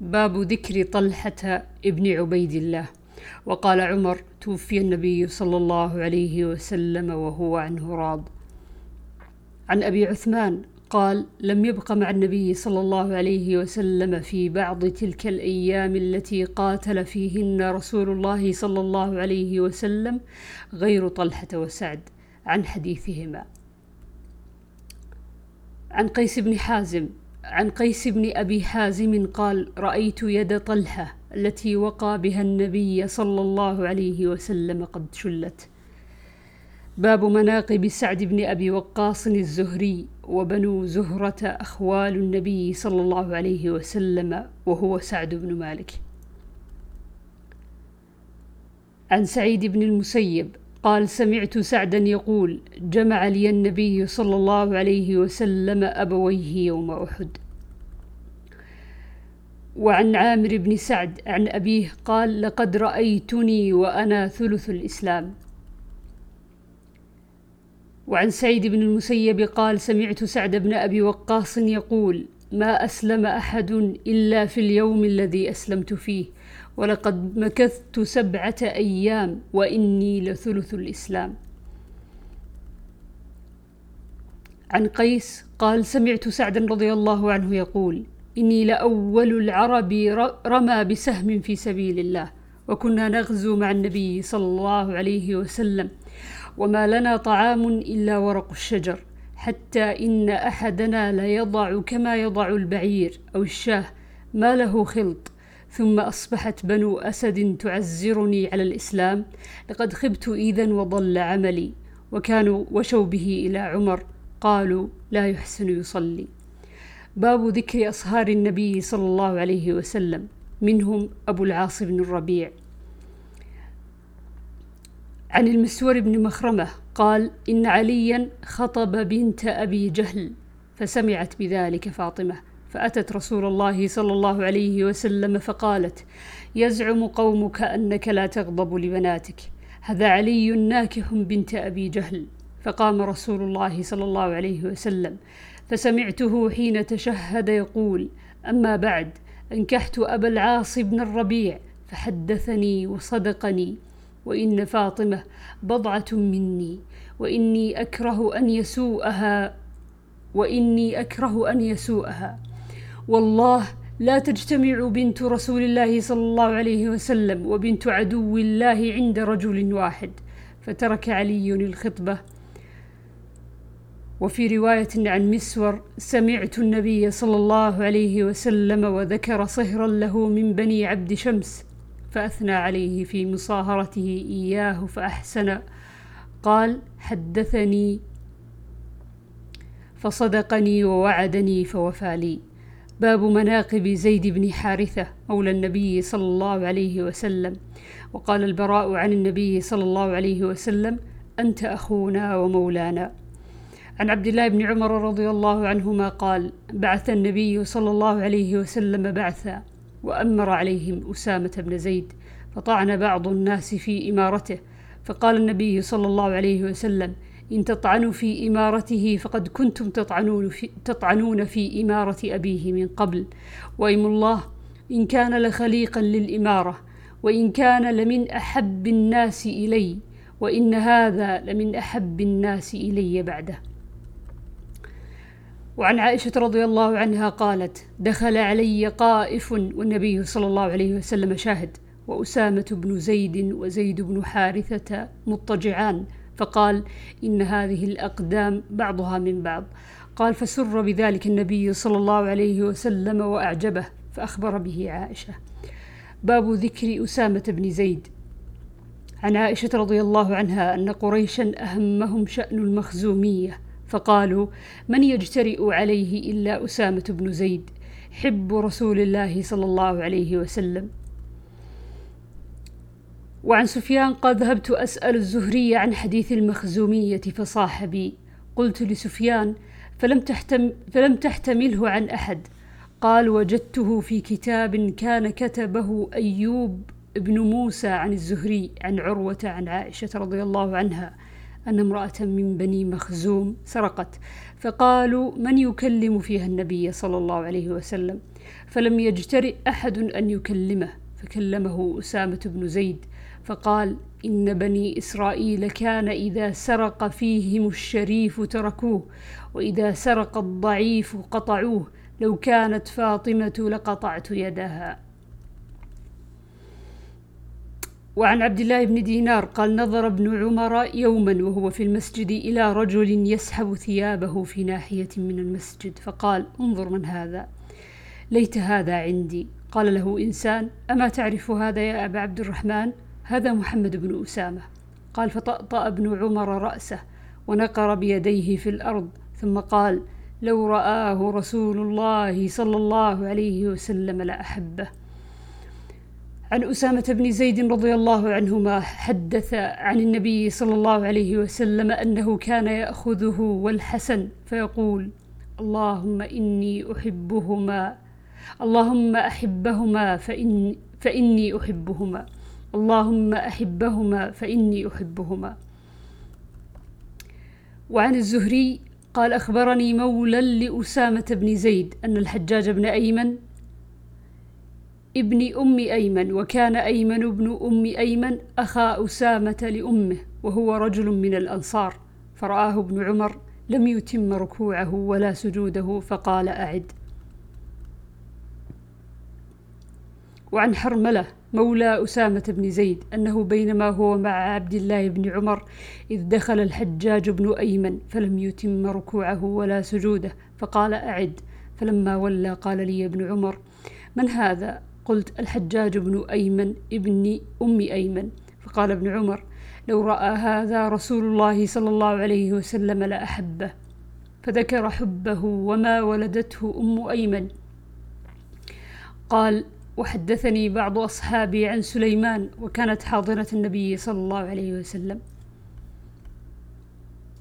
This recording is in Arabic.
باب ذكر طلحة ابن عبيد الله. وقال عمر توفي النبي صلى الله عليه وسلم وهو عنه راض. عن أبي عثمان قال لم يبق مع النبي صلى الله عليه وسلم في بعض تلك الأيام التي قاتل فيهن رسول الله صلى الله عليه وسلم غير طلحة وسعد عن حديثهما. عن قيس بن حازم عن قيس بن أبي حازم قال رأيت يد طلحة التي وقى بها النبي صلى الله عليه وسلم قد شلت باب مناقب سعد بن أبي وقاص الزهري وبنو زهرة أخوال النبي صلى الله عليه وسلم وهو سعد بن مالك. عن سعيد بن المسيب قال سمعت سعدا يقول جمع لي النبي صلى الله عليه وسلم أبويه يوم أحد. وعن عامر بن سعد عن أبيه قال لقد رأيتني وأنا ثلث الإسلام. وعن سعيد بن المسيب قال سمعت سعد بن أبي وقاص يقول ما أسلم أحد إلا في اليوم الذي أسلمت فيه. ولقد مكثت سبعة أيام وإني لثلث الإسلام. عن قيس قال سمعت سعدا رضي الله عنه يقول إني لأول العرب رمى بسهم في سبيل الله وكنا نغزو مع النبي صلى الله عليه وسلم وما لنا طعام إلا ورق الشجر حتى إن أحدنا ليضع كما يضع البعير أو الشاه ما له خلط. ثم أصبحت بنو أسد تعزرني على الإسلام لقد خبت إذا وضل عملي وكانوا وشوا به إلى عمر قالوا لا يحسن يصلي. باب ذكر أصهار النبي صلى الله عليه وسلم منهم أبو العاص بن الربيع. عن المسور بن مخرمة قال إن عليا خطب بنت أبي جهل فسمعت بذلك فاطمة. فأتت رسول الله صلى الله عليه وسلم فقالت يزعم قومك أنك لا تغضب لبناتك. هذا علي ناكح بنت أبي جهل. فقام رسول الله صلى الله عليه وسلم فسمعته حين تشهد يقول أما بعد أنكحت أبا العاص بن الربيع فحدثني وصدقني. وإن فاطمة بضعة مني وإني أكره أن يسوءها وإني أكره أن يسوءها. والله لا تجتمع بنت رسول الله صلى الله عليه وسلم وبنت عدو الله عند رجل واحد. فترك علي الخطبة. وفي رواية عن مسور سمعت النبي صلى الله عليه وسلم وذكر صهرا له من بني عبد شمس فأثنى عليه في مصاهرته إياه فأحسن. قال حدثني فصدقني ووعدني فوفى لي. باب مناقب زيد بن حارثة مولى النبي صلى الله عليه وسلم. وقال البراء عن النبي صلى الله عليه وسلم أنت أخونا ومولانا. عن عبد الله بن عمر رضي الله عنهما قال بعث النبي صلى الله عليه وسلم بعثا وأمر عليهم أسامة بن زيد فطعن بعض الناس في إمارته فقال النبي صلى الله عليه وسلم إن تطعنوا في إمارته فقد كنتم تطعنون في, تطعنون في إمارة أبيه من قبل. وإيم الله إن كان لخليقا للإمارة وإن كان لمن أحب الناس إلي وإن هذا لمن أحب الناس إلي بعده. وعن عائشة رضي الله عنها قالت دخل علي قائف والنبي صلى الله عليه وسلم شاهد وأسامة بن زيد وزيد بن حارثة مضطجعان فقال إن هذه الأقدام بعضها من بعض. قال فسر بذلك النبي صلى الله عليه وسلم وأعجبه فأخبر به عائشة. باب ذكر أسامة بن زيد. عن عائشة رضي الله عنها أن قريشا أهمهم شأن المخزومية فقالوا من يجترئ عليه إلا أسامة بن زيد حب رسول الله صلى الله عليه وسلم. وعن سفيان قال ذهبت أسأل الزهري عن حديث المخزومية فصاح بي قلت لسفيان فلم, تحتم فلم تحتمله عن أحد. قال وجدته في كتاب كان كتبه أيوب ابن موسى عن الزهري عن عروة عن عائشة رضي الله عنها أن امرأة من بني مخزوم سرقت. فقالوا من يكلم فيها النبي صلى الله عليه وسلم؟ فلم يجترئ أحد أن يكلمه. فكلمه أسامة بن زيد. فقال إن بني إسرائيل كان إذا سرق فيهم الشريف تركوه وإذا سرق الضعيف قطعوه لو كانت فاطمة لقطعت يدها. وعن عبد الله بن دينار قال نظر ابن عمر يوما وهو في المسجد إلى رجل يسحب ثيابه في ناحية من المسجد فقال انظر من هذا ليت هذا عندي. قال له إنسان أما تعرف هذا يا أبا عبد الرحمن؟ هذا محمد بن أسامة. قال فطأطأ ابن عمر رأسه ونقر بيديه في الأرض ثم قال لو رآه رسول الله صلى الله عليه وسلم لأحبه. عن أسامة بن زيد رضي الله عنهما حدث عن النبي صلى الله عليه وسلم أنه كان يأخذه والحسن فيقول اللهم إني أحبهما اللهم أحبهما فإن فإني أحبهما. اللهم أحبهما فإني أحبهما. وعن الزهري قال أخبرني مولى لأسامة بن زيد أن الحجاج بن أيمن ابن أم أيمن وكان أيمن بن أم أيمن أخا أسامة لأمه وهو رجل من الأنصار. فرآه ابن عمر لم يتم ركوعه ولا سجوده فقال أعد. وعن حرملة مولى أسامة بن زيد أنه بينما هو مع عبد الله بن عمر إذ دخل الحجاج بن أيمن فلم يتم ركوعه ولا سجوده فقال أعد. فلما ولى قال لي ابن عمر من هذا؟ قلت الحجاج بن أيمن ابن أم أيمن. فقال ابن عمر لو رأى هذا رسول الله صلى الله عليه وسلم لأحبه فذكر حبه وما ولدته أم أيمن. قال وحدثني بعض أصحابي عن سليمان وكانت حاضرة النبي صلى الله عليه وسلم.